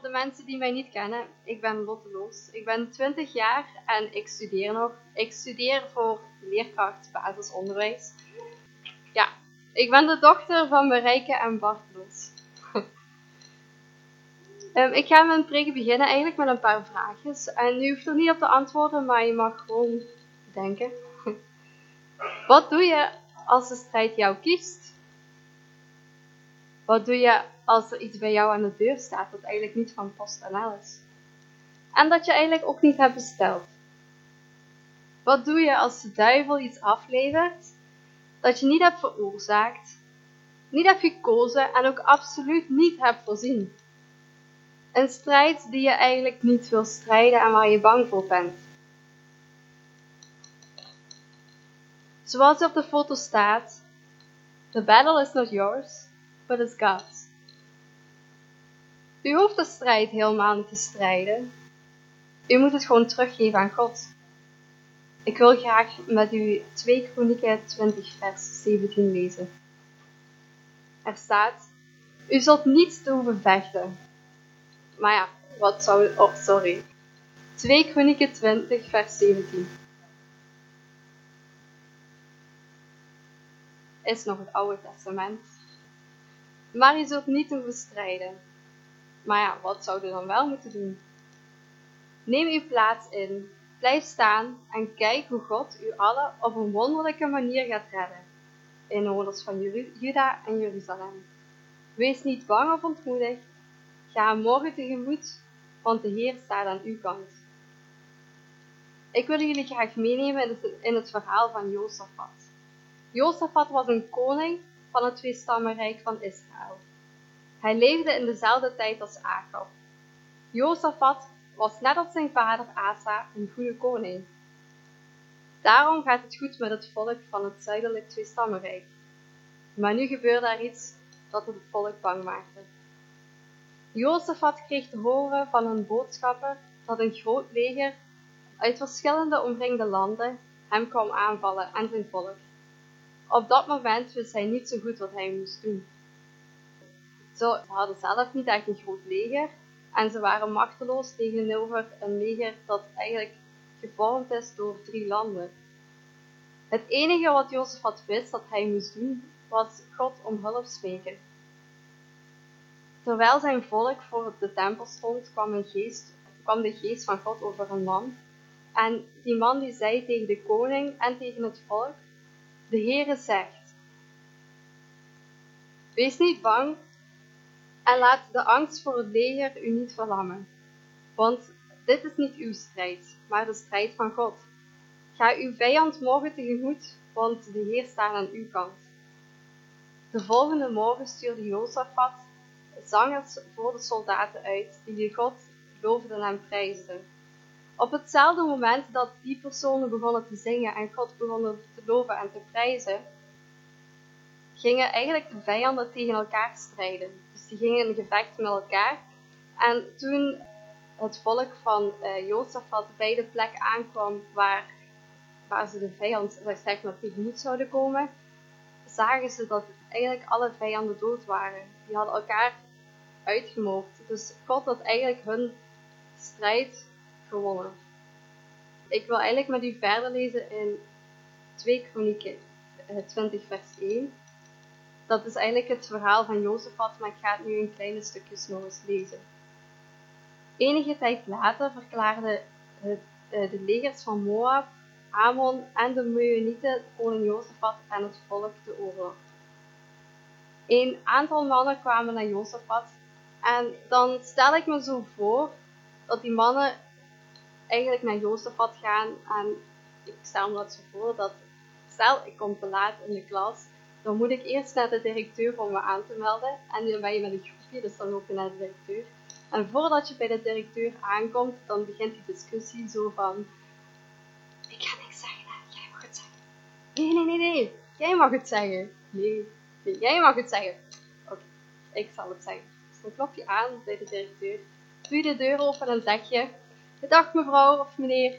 voor de mensen die mij niet kennen, ik ben Lotte Loos. Ik ben 20 jaar en ik studeer nog. Ik studeer voor leerkracht basisonderwijs. Ja, ik ben de dochter van Marijke en Bart Loos. um, ik ga mijn preek beginnen eigenlijk met een paar vraagjes. En u hoeft er niet op te antwoorden, maar je mag gewoon denken. Wat doe je als de strijd jou kiest? Wat doe je als er iets bij jou aan de deur staat dat eigenlijk niet van PostNL is? En dat je eigenlijk ook niet hebt besteld? Wat doe je als de duivel iets aflevert dat je niet hebt veroorzaakt, niet hebt gekozen en ook absoluut niet hebt voorzien? Een strijd die je eigenlijk niet wil strijden en waar je bang voor bent. Zoals op de foto staat, the battle is not yours, U hoeft de strijd helemaal niet te strijden. U moet het gewoon teruggeven aan God. Ik wil graag met u 2 Kronieken 20 vers 17 lezen. Er staat, u zult niets te hoeven vechten. Maar ja, wat zou, oh sorry. 2 Kronieken 20 vers 17. Is nog het Oude Testament. Maar je zult niet hoeven strijden. Maar ja, wat zouden we dan wel moeten doen? Neem uw plaats in, blijf staan en kijk hoe God u allen op een wonderlijke manier gaat redden. Inwoners van Juda en Jeruzalem. Wees niet bang of ontmoedigd. Ga morgen tegemoet, want de Heer staat aan uw kant. Ik wil jullie graag meenemen in het verhaal van Jozefat. Jozefat was een koning van het tweestammenrijk van Israël. Hij leefde in dezelfde tijd als Agab. Jozefat was net als zijn vader Asa een goede koning. Daarom gaat het goed met het volk van het zuidelijk tweestammenrijk. Maar nu gebeurde er iets dat het volk bang maakte. Jozefat kreeg te horen van een boodschapper dat een groot leger uit verschillende omringde landen hem kwam aanvallen en zijn volk. Op dat moment wist hij niet zo goed wat hij moest doen. Ze hadden zelf niet echt een groot leger en ze waren machteloos tegenover een leger dat eigenlijk gevormd is door drie landen. Het enige wat Jozef had wist dat hij moest doen, was God om hulp smeken. Terwijl zijn volk voor de tempel stond, kwam, een geest, kwam de geest van God over een man. En die man die zei tegen de koning en tegen het volk, de Heere zegt, Wees niet bang en laat de angst voor het leger u niet verlammen. Want dit is niet uw strijd, maar de strijd van God. Ga uw vijand morgen tegemoet, want de Heer staat aan uw kant. De volgende morgen stuurde Jozefat zangers voor de soldaten uit, die God loofden en prijsden. Op hetzelfde moment dat die personen begonnen te zingen en God begonnen te loven en te prijzen, gingen eigenlijk de vijanden tegen elkaar strijden. Dus die gingen in gevecht met elkaar. En toen het volk van uh, Jozefat bij de plek aankwam waar, waar ze de vijand zeg maar, tegemoet zouden komen, zagen ze dat eigenlijk alle vijanden dood waren. Die hadden elkaar uitgemoord. Dus God had eigenlijk hun strijd gewonnen. Ik wil eigenlijk met u verder lezen in 2 Kronieken 20 eh, vers 1. Dat is eigenlijk het verhaal van Jozefat, maar ik ga het nu in kleine stukjes nog eens lezen. Enige tijd later verklaarden eh, de legers van Moab, Amon en de Meunieten koning Jozefat en het volk de oorlog. Een aantal mannen kwamen naar Jozefat en dan stel ik me zo voor dat die mannen eigenlijk naar Jozefat gaan en ik stel me dat zo voor dat, stel ik kom te laat in de klas, dan moet ik eerst naar de directeur om me aan te melden en dan ben je met een groepje, dus dan loop je naar de directeur. En voordat je bij de directeur aankomt, dan begint die discussie zo van, ik ga niks zeggen, jij mag het zeggen. Nee, nee, nee, nee, jij mag het zeggen. Nee, nee jij mag het zeggen. Oké, ik zal het zeggen. Dus dan klop je aan bij de directeur, doe je de deur open en zeg je, Dag mevrouw of meneer,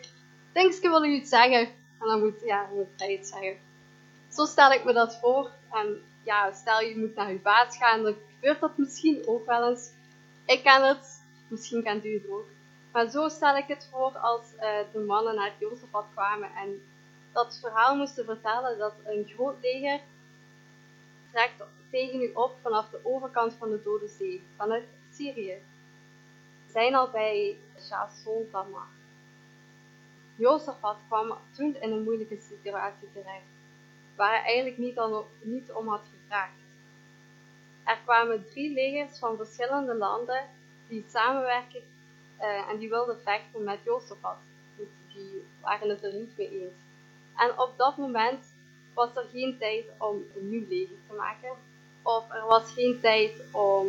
Denkske wil u iets zeggen. En dan moet, ja, moet hij iets zeggen. Zo stel ik me dat voor. En ja, stel je moet naar uw baas gaan, dan gebeurt dat misschien ook wel eens. Ik ken het. Misschien kent u het ook. Maar zo stel ik het voor als uh, de mannen naar Jozefat kwamen en dat verhaal moesten vertellen dat een groot leger trekt tegen u op vanaf de overkant van de Dode Zee, vanuit Syrië. We zijn al bij Jason Tamar. Jozefat kwam toen in een moeilijke situatie terecht, waar hij eigenlijk niet, niet om had gevraagd. Er kwamen drie legers van verschillende landen die samenwerken uh, en die wilden vechten met Jozefat. Die waren het er niet mee eens. En op dat moment was er geen tijd om een nieuw leger te maken. Of er was geen tijd om,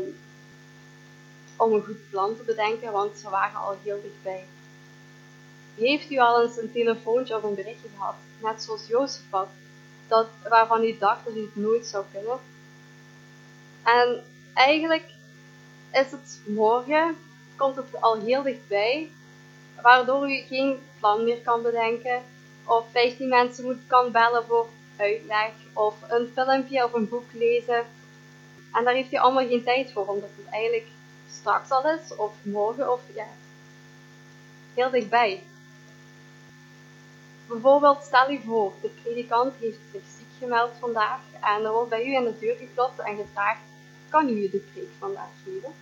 om een goed plan te bedenken, want ze waren al heel dichtbij. Heeft u al eens een telefoontje of een berichtje gehad, net zoals Jozef had, dat, waarvan u dacht dat u het nooit zou kunnen? En eigenlijk is het morgen, komt het al heel dichtbij, waardoor u geen plan meer kan bedenken, of 15 mensen moet, kan bellen voor uitleg, of een filmpje of een boek lezen. En daar heeft hij allemaal geen tijd voor, omdat het eigenlijk straks al is, of morgen, of ja, heel dichtbij. Bijvoorbeeld, stel u voor, de predikant heeft zich ziek gemeld vandaag en er wordt bij u in de deur geklopt en gevraagd, kan u de preek vandaag geven?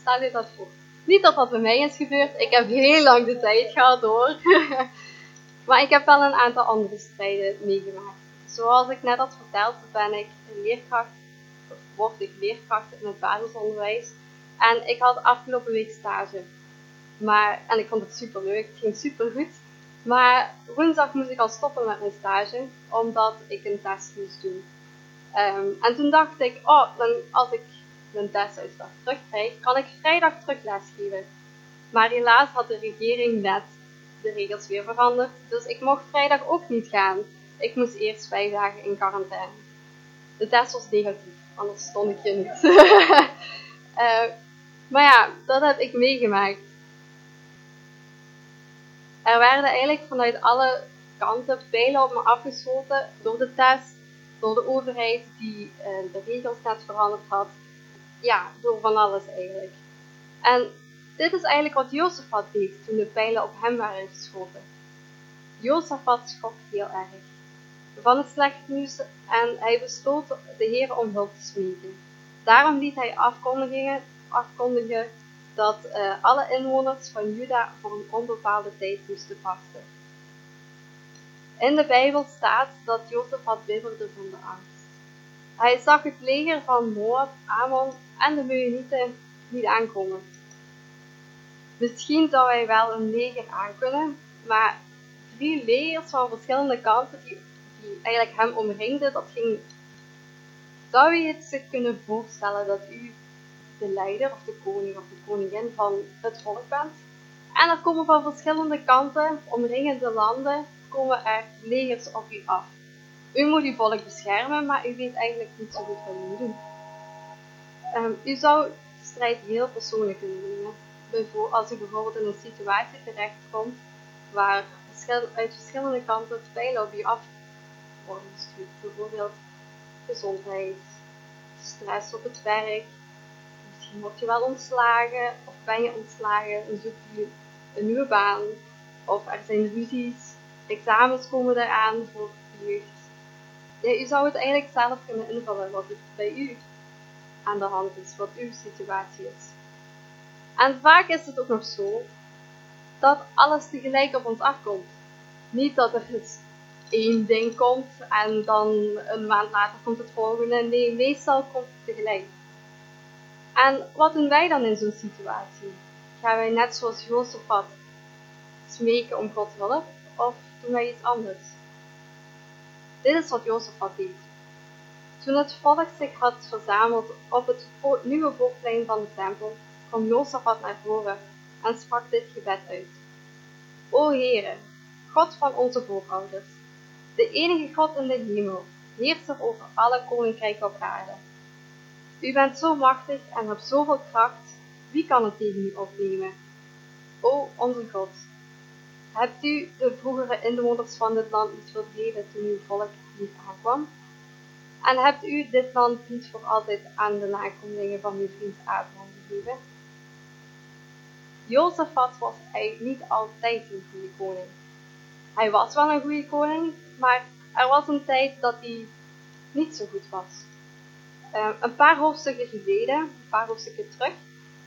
Stel u dat voor. Niet dat dat bij mij is gebeurd, ik heb heel lang de tijd gehad hoor. maar ik heb wel een aantal andere strijden meegemaakt. Zoals ik net had verteld, ben ik leerkracht, word ik leerkracht in het basisonderwijs. En ik had afgelopen week stage. Maar, en ik vond het super leuk, het ging super goed. Maar woensdag moest ik al stoppen met mijn stage, omdat ik een test moest doen. Um, en toen dacht ik, oh, dan, als ik mijn testuitslag terugkrijg, kan ik vrijdag terug lesgeven. Maar helaas had de regering net de regels weer veranderd, dus ik mocht vrijdag ook niet gaan. Ik moest eerst vijf dagen in quarantaine. De test was negatief, anders stond ik hier niet. uh, maar ja, dat heb ik meegemaakt. Er werden eigenlijk vanuit alle kanten pijlen op me afgeschoten door de test, door de overheid die uh, de regels net veranderd had. Ja, door van alles eigenlijk. En dit is eigenlijk wat Jozefat deed toen de pijlen op hem waren geschoten. Jozefat schrok heel erg van het slechte nieuws en hij besloot de Heer om hulp te smeken. Daarom liet hij afkondigen, afkondigen dat uh, alle inwoners van Juda voor een onbepaalde tijd moesten vasten. In de Bijbel staat dat Jozef had bibberde van de angst. Hij zag het leger van Moab, Ammon en de Meunieten niet aankomen. Misschien zou hij wel een leger aankunnen, maar drie legers van verschillende kanten die, die eigenlijk hem omringden, dat ging... Zou je het zich kunnen voorstellen dat u de leider of de koning of de koningin van het volk bent. En er komen van verschillende kanten, omringende landen, komen er legers op u af. U moet uw volk beschermen, maar u weet eigenlijk niet zo goed wat u moet doen. Um, u zou strijd heel persoonlijk kunnen nemen. Als u bijvoorbeeld in een situatie terechtkomt waar uit verschillende kanten pijlen op u af worden gestuurd. Bijvoorbeeld gezondheid, stress op het werk, word je wel ontslagen of ben je ontslagen en zoek je een nieuwe baan of er zijn ruzies, examens komen eraan voor de jeugd. Ja, je zou het eigenlijk zelf kunnen invullen wat het bij u aan de hand is, wat uw situatie is. En vaak is het ook nog zo dat alles tegelijk op ons afkomt. Niet dat er één ding komt en dan een maand later komt het volgende. Nee, meestal komt het tegelijk. En wat doen wij dan in zo'n situatie? Gaan wij net zoals Jozefat smeken om Gods hulp of doen wij iets anders? Dit is wat Jozefat deed. Toen het volk zich had verzameld op het nieuwe voorplein van de tempel, kwam Jozefat naar voren en sprak dit gebed uit. O Heere, God van onze voorouders, de enige God in de hemel, heerser over alle koninkrijken op aarde. U bent zo machtig en hebt zoveel kracht, wie kan het tegen u opnemen? O onze God, hebt u de vroegere inwoners van dit land niet verdreven toen uw volk niet aankwam? En hebt u dit land niet voor altijd aan de nakomelingen van uw vriend Abraham gegeven? Jozefat was eigenlijk niet altijd een goede koning. Hij was wel een goede koning, maar er was een tijd dat hij niet zo goed was. Uh, een paar hoofdstukken geleden, een paar hoofdstukken terug,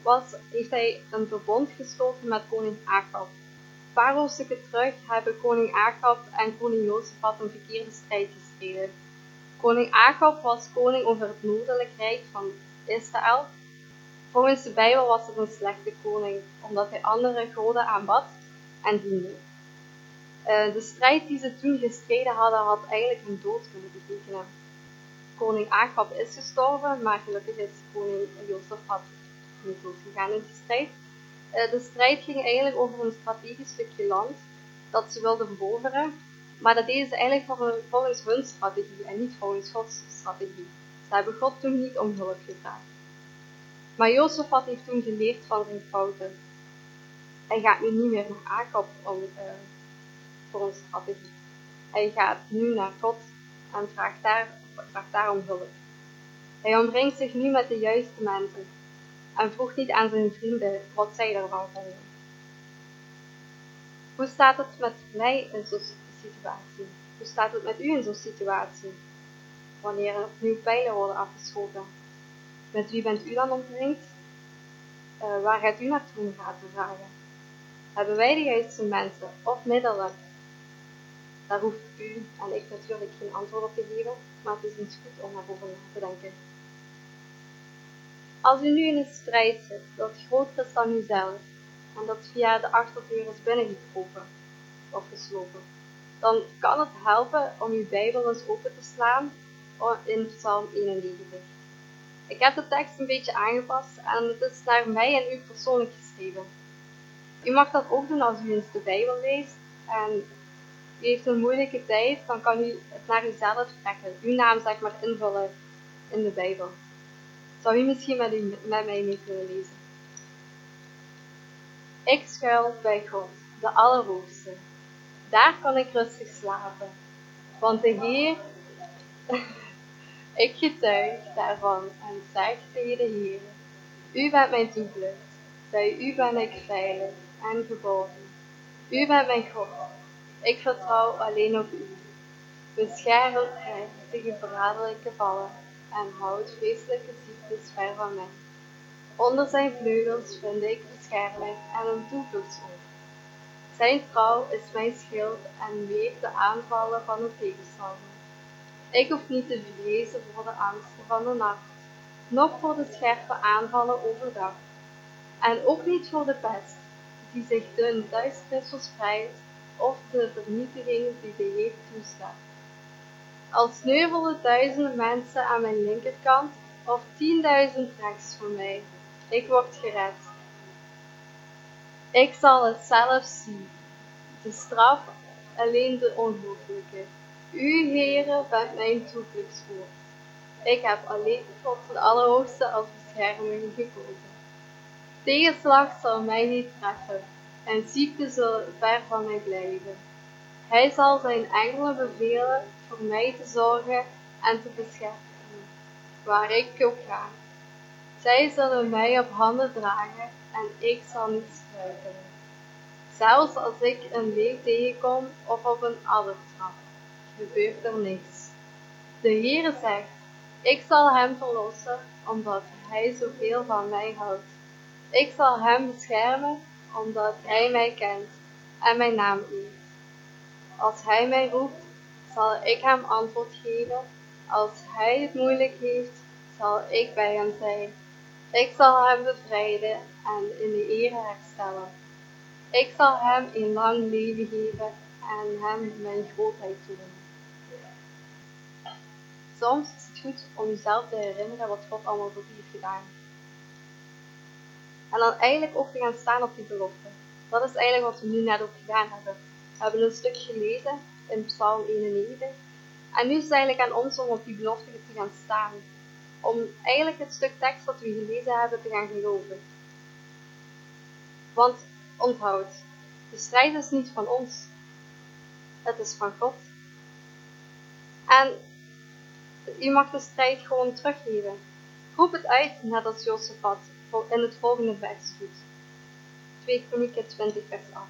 was, heeft hij een verbond gesloten met koning Agab. Een paar hoofdstukken terug hebben koning Agab en koning Jozefat een verkeerde strijd gestreden. Koning Agab was koning over het noordelijk rijk van Israël. Volgens de Bijbel was het een slechte koning, omdat hij andere goden aanbad en diende. Uh, de strijd die ze toen gestreden hadden, had eigenlijk een dood kunnen betekenen. Koning Agab is gestorven, maar gelukkig is koning Jozefat niet doodgegaan in die strijd. Uh, de strijd ging eigenlijk over een strategisch stukje land dat ze wilden veroveren, maar dat deden ze eigenlijk volgens hun strategie en niet volgens Gods strategie. Ze hebben God toen niet om hulp gevraagd. Maar Jozefat heeft toen geleerd van zijn fouten. Hij gaat nu niet meer naar Agab om, uh, voor een strategie. Hij gaat nu naar God en vraagt, daar, vraagt daarom hulp. Hij omringt zich nu met de juiste mensen en vroeg niet aan zijn vrienden wat zij daarvan vonden. Hoe staat het met mij in zo'n situatie? Hoe staat het met u in zo'n situatie? Wanneer er opnieuw pijlen worden afgeschoten. Met wie bent u dan omringd? Uh, waar gaat u naartoe om te vragen? Hebben wij de juiste mensen of middelen? Daar hoeft u en ik natuurlijk geen antwoord op te geven, maar het is niet goed om daarover na te denken. Als u nu in een strijd zit dat groter is dan uzelf en dat via de achterdeur is binnengekropen of geslopen, dan kan het helpen om uw Bijbel eens open te slaan in Psalm 91. Ik heb de tekst een beetje aangepast en het is naar mij en u persoonlijk geschreven. U mag dat ook doen als u eens de Bijbel leest en u heeft een moeilijke tijd, dan kan u het naar uzelf trekken, uw naam zeg maar invullen in de Bijbel. Zou u misschien met, u, met mij mee kunnen lezen? Ik schuil bij God, de Allerhoogste. Daar kan ik rustig slapen, want de Heer, ik getuig daarvan en zeg tegen de Heer, U bent mijn toevlucht, bij U ben ik veilig en geboren. U bent mijn God, ik vertrouw alleen op U. Bescherm mij tegen verraderlijke vallen en houd vreselijke ziektes ver van mij. Onder zijn vleugels vind ik bescherming en een toevluchtsoord. Zijn trouw is mijn schild en weert de aanvallen van de tegenstander. Ik hoef niet te vrezen voor de angsten van de nacht, noch voor de scherpe aanvallen overdag, en ook niet voor de pest, die zich dun duisternis verspreidt, of de vernietiging die de Heer toestaat. Al sneuvelden duizenden mensen aan mijn linkerkant of tienduizend rechts van mij, ik word gered. Ik zal het zelf zien, de straf alleen de onmogelijke. U, Heere, bent mijn toevluchtswoord. Ik heb alleen tot de Allerhoogste als bescherming gekozen. Tegenslag zal mij niet treffen en ziekte zal ver van mij blijven. Hij zal zijn engelen bevelen voor mij te zorgen en te beschermen, waar ik ook ga. Zij zullen mij op handen dragen en ik zal niet struikelen. Zelfs als ik een leeuw tegenkom of op een adder trap, gebeurt er niks. De Heere zegt, ik zal hem verlossen, omdat hij zoveel van mij houdt. Ik zal hem beschermen, omdat hij mij kent en mijn naam eert. Als hij mij roept, zal ik hem antwoord geven. Als hij het moeilijk heeft, zal ik bij hem zijn. Ik zal hem bevrijden en in de ere herstellen. Ik zal hem een lang leven geven en hem mijn grootheid tonen. Soms is het goed om jezelf te herinneren wat God allemaal voor je heeft gedaan. En dan eigenlijk ook te gaan staan op die belofte. Dat is eigenlijk wat we nu net ook gedaan hebben. We hebben een stuk gelezen in Psalm 91. En nu is het eigenlijk aan ons om op die belofte te gaan staan. Om eigenlijk het stuk tekst dat we gelezen hebben te gaan geloven. Want onthoud, de strijd is niet van ons. Het is van God. En je mag de strijd gewoon teruggeven. Roep het uit, net als Jozefat in het volgende doet. 2 Kronieken 20 vers 8.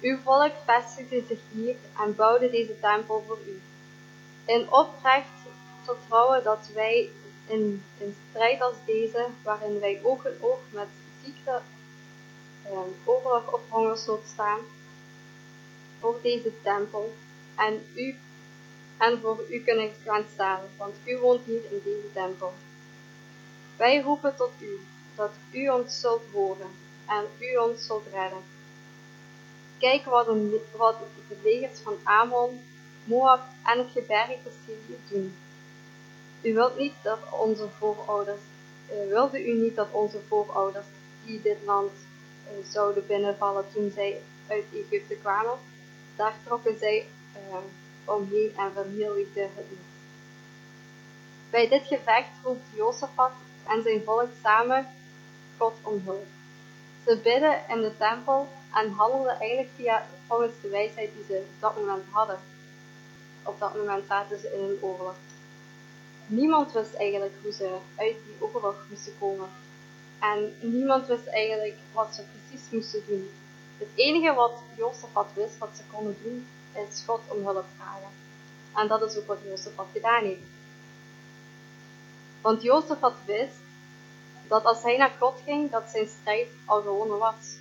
Uw volk vestigde zich hier en bouwde deze tempel voor u. In oprecht vertrouwen dat wij in een strijd als deze, waarin wij oog in oog met ziekte, eh, oorlog of hongersnood staan, voor deze tempel en, u, en voor u kunnen gaan staan, want u woont hier in deze tempel. Wij roepen tot u, dat u ons zult horen en u ons zult redden. Kijk wat, wat de legers van Amon, Moab en het gebergte Syrië doen. U wilt niet dat onze voorouders, uh, wilde u niet dat onze voorouders die dit land uh, zouden binnenvallen toen zij uit Egypte kwamen? Daar trokken zij uh, omheen en vernietigden het niet. Bij dit gevecht roept Jozefat en zijn volk samen God om hulp. Ze bidden in de tempel en handelen eigenlijk via, volgens de wijsheid die ze op dat moment hadden. Op dat moment zaten ze in een oorlog. Niemand wist eigenlijk hoe ze uit die oorlog moesten komen. En niemand wist eigenlijk wat ze precies moesten doen. Het enige wat Jozefat wist wat ze konden doen, is God om hulp vragen. En dat is ook wat Jozefat gedaan heeft. Want Jozefat wist dat als hij naar God ging, dat zijn strijd al gewonnen was.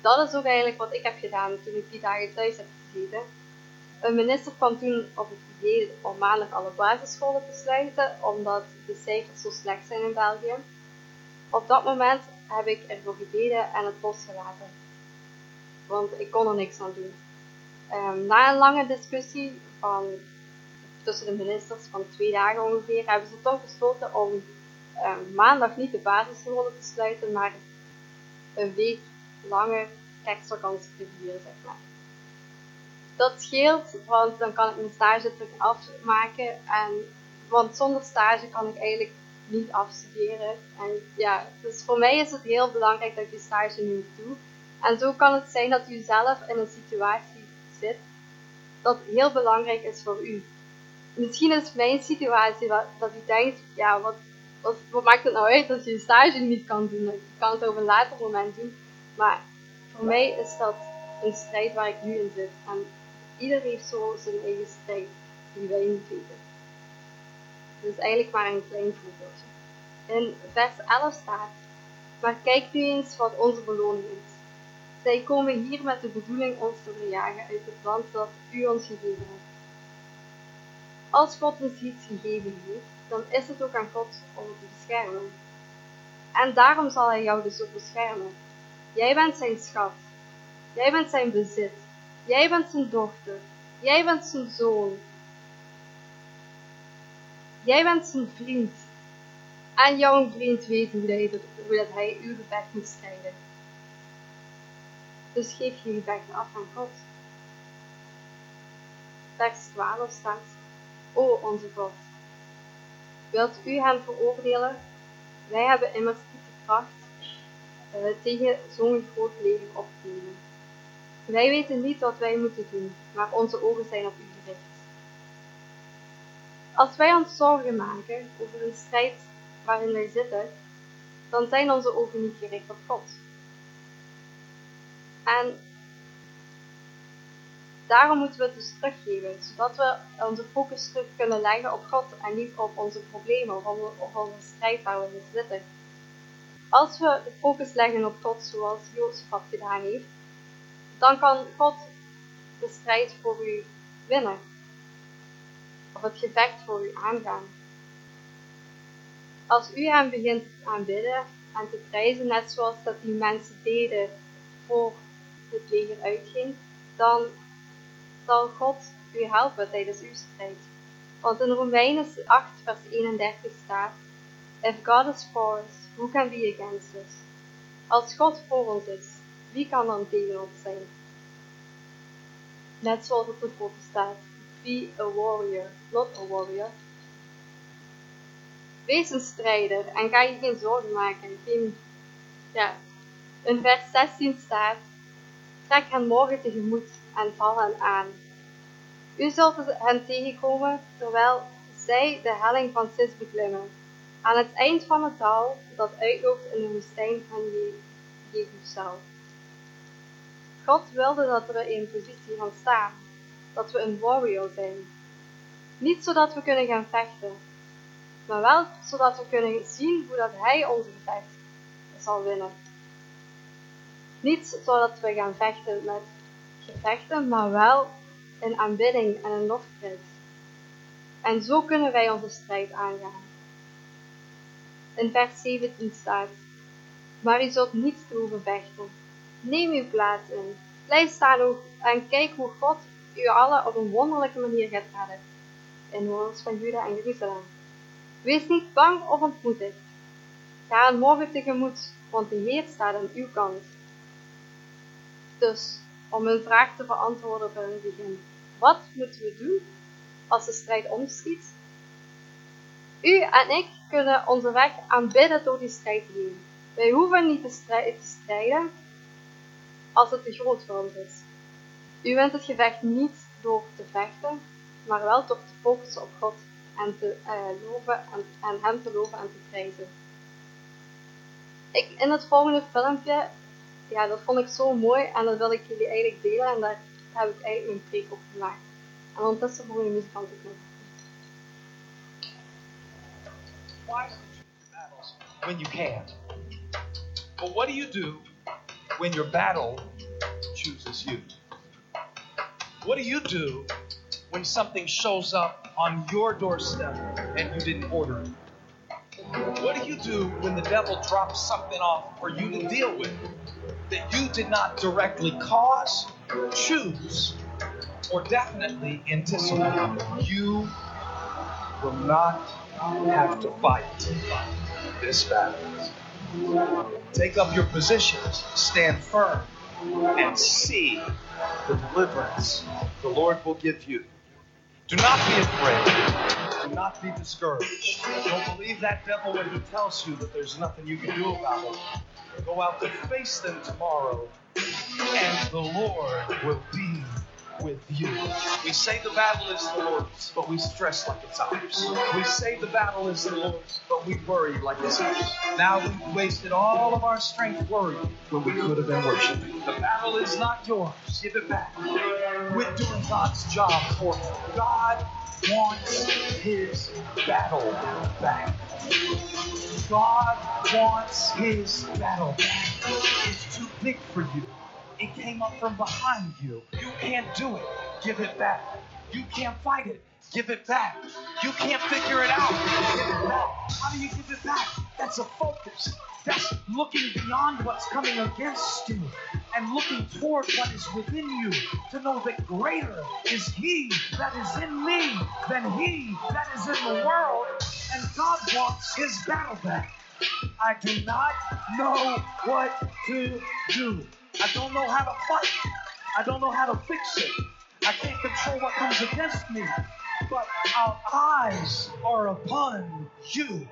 Dat is ook eigenlijk wat ik heb gedaan toen ik die dagen thuis heb gezeten. Een minister kwam toen op het idee om maandelijk alle basisscholen te sluiten, omdat de cijfers zo slecht zijn in België. Op dat moment heb ik ervoor gebeden en het losgelaten. Want ik kon er niks aan doen. Um, na een lange discussie van, tussen de ministers van twee dagen ongeveer, hebben ze toch besloten om um, maandag niet de basisscholen te sluiten, maar een week langer kerstvakantie te vieren, zeg maar. Dat scheelt, want dan kan ik mijn stage terug afmaken. En, want zonder stage kan ik eigenlijk niet afstuderen. En ja, dus voor mij is het heel belangrijk dat ik die stage nu doe. En zo kan het zijn dat u zelf in een situatie zit dat heel belangrijk is voor u. Misschien is mijn situatie dat u denkt, ja, wat, wat, wat maakt het nou uit als je je stage niet kan doen? Je kan het op een later moment doen. Maar voor mij is dat een strijd waar ik nu in zit. En ieder heeft zo zijn eigen strijd die wij niet weten. Is eigenlijk maar een klein voorbeeldje. In vers 11 staat, maar kijk nu eens wat onze beloning is. Zij komen hier met de bedoeling ons te verjagen uit het land dat u ons gegeven hebt. Als God ons iets gegeven heeft, dan is het ook aan God om het te beschermen. En daarom zal hij jou dus ook beschermen. Jij bent zijn schat. Jij bent zijn bezit. Jij bent zijn dochter. Jij bent zijn zoon. Jij bent zijn vriend. En jouw vriend weet hoe, hij, dat hij uw gevecht moet strijden. Dus geef je gevecht af aan God. Vers 12 staat, O onze God, wilt u hen veroordelen? Wij hebben immers niet de kracht uh, tegen zo'n groot leger op te nemen. Wij weten niet wat wij moeten doen, maar onze ogen zijn op u gericht. Als wij ons zorgen maken over een strijd waarin wij zitten, dan zijn onze ogen niet gericht op God. En daarom moeten we het dus teruggeven, zodat we onze focus terug kunnen leggen op God en niet op onze problemen of op onze strijd waar we in zitten. Als we de focus leggen op God zoals Jozef had gedaan heeft, dan kan God de strijd voor u winnen. Of het gevecht voor u aangaan. Als u hem begint aanbidden en te prijzen, net zoals dat die mensen deden voor het leger uitging, dan zal God u helpen tijdens uw strijd. Want in Romeinen 8 vers 31 staat, If God is for us, who can be against us? Als God voor ons is, wie kan dan tegen ons zijn? Net zoals het ervoor staat, be a warrior, not a warrior. Wees een strijder en ga je geen zorgen maken. Geen, ja. In vers 16 staat, trek hen morgen tegemoet en val hen aan. U zult hen tegenkomen terwijl zij de helling van Sis beklimmen aan het eind van het dal dat uitloopt in de woestijn van Jezusel. God wilde dat we in positie gaan staan, dat we een warrior zijn. Niet zodat we kunnen gaan vechten, maar wel zodat we kunnen zien hoe dat Hij onze gevecht zal winnen. Niet zodat we gaan vechten met gevechten, maar wel in aanbidding en in lofprijs. En zo kunnen wij onze strijd aangaan. In vers 17 staat, maar u zult niet te vechten. Neem uw plaats in. Blijf staan en kijk hoe God u allen op een wonderlijke manier gaat redden. Inwoners van Juda en Jeruzalem. Wees niet bang of ontmoedigd. Ga morgen tegemoet, want de Heer staat aan uw kant. Dus, om een vraag te beantwoorden van het begin. Wat moeten we doen als de strijd omschiet? U en ik kunnen onze weg aanbidden door die strijd heen. Wij hoeven niet te strijden als het te groot voor ons is. U wint het gevecht niet door te vechten, maar wel door te focussen op God en te uh, loven en, en Hem te loven en te prijzen. Ik, in het volgende filmpje, ja, dat vond ik zo mooi en dat wil ik jullie eigenlijk delen en daar heb ik eigenlijk mijn preek op gemaakt. En ondertussen nog. Why when you can? But what do you do when your battle chooses you? What do you do when something shows up on your doorstep and you didn't order it? What do you do when the devil drops something off for you to deal with that you did not directly cause, choose, or definitely anticipate? You will not have to fight this battle. Take up your positions, stand firm, and see the deliverance the Lord will give you. Do not be afraid. Do not be discouraged. Don't believe that devil when he tells you that there's nothing you can do about it. Go out to face them tomorrow, and the Lord will be with you. We say the battle is the Lord's, but we stress like it's ours. We say the battle is the Lord's, but we worry like it's ours. Now we've wasted all of our strength worrying when we could have been worshiping. The battle is not yours. Give it back. Quit doing God's job for you. God wants his battle back. God wants his battle back. It's too big for you. It came up from behind you. You can't do it. Give it back. You can't fight it. Give it back. You can't figure it out. Give it back. How do you give it back? That's a focus. That's looking beyond what's coming against you and looking toward what is within you to know that greater is He that is in me than He that is in the world. And God wants His battle back. I do not know what to do. I don't know how to fight. I don't know how to fix it. I can't control what comes against me. But our eyes are upon you.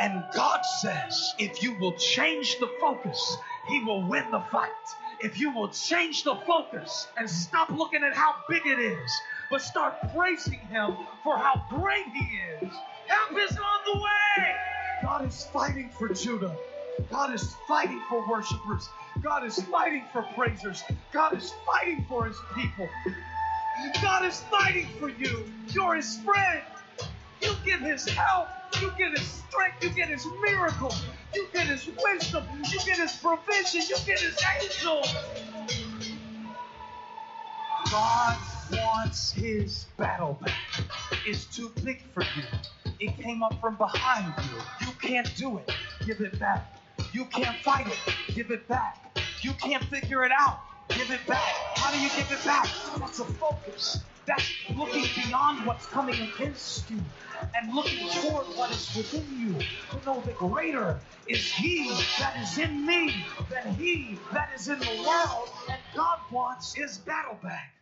And God says, if you will change the focus, He will win the fight. If you will change the focus and stop looking at how big it is, but start praising Him for how great He is, help is on the way. God is fighting for Judah. God is fighting for worshipers. God is fighting for praisers. God is fighting for his people. God is fighting for you. You're his friend. You get his help. You get his strength. You get his miracle. You get his wisdom. You get his provision. You get his angels. God wants his battle back. It's too big for you. It came up from behind you. You can't do it. Give it back. You can't fight it. Give it back. You can't figure it out. Give it back. How do you give it back? That's a focus. That's looking beyond what's coming against you and looking toward what is within you to know that greater is He that is in me than He that is in the world. And God wants His battle back.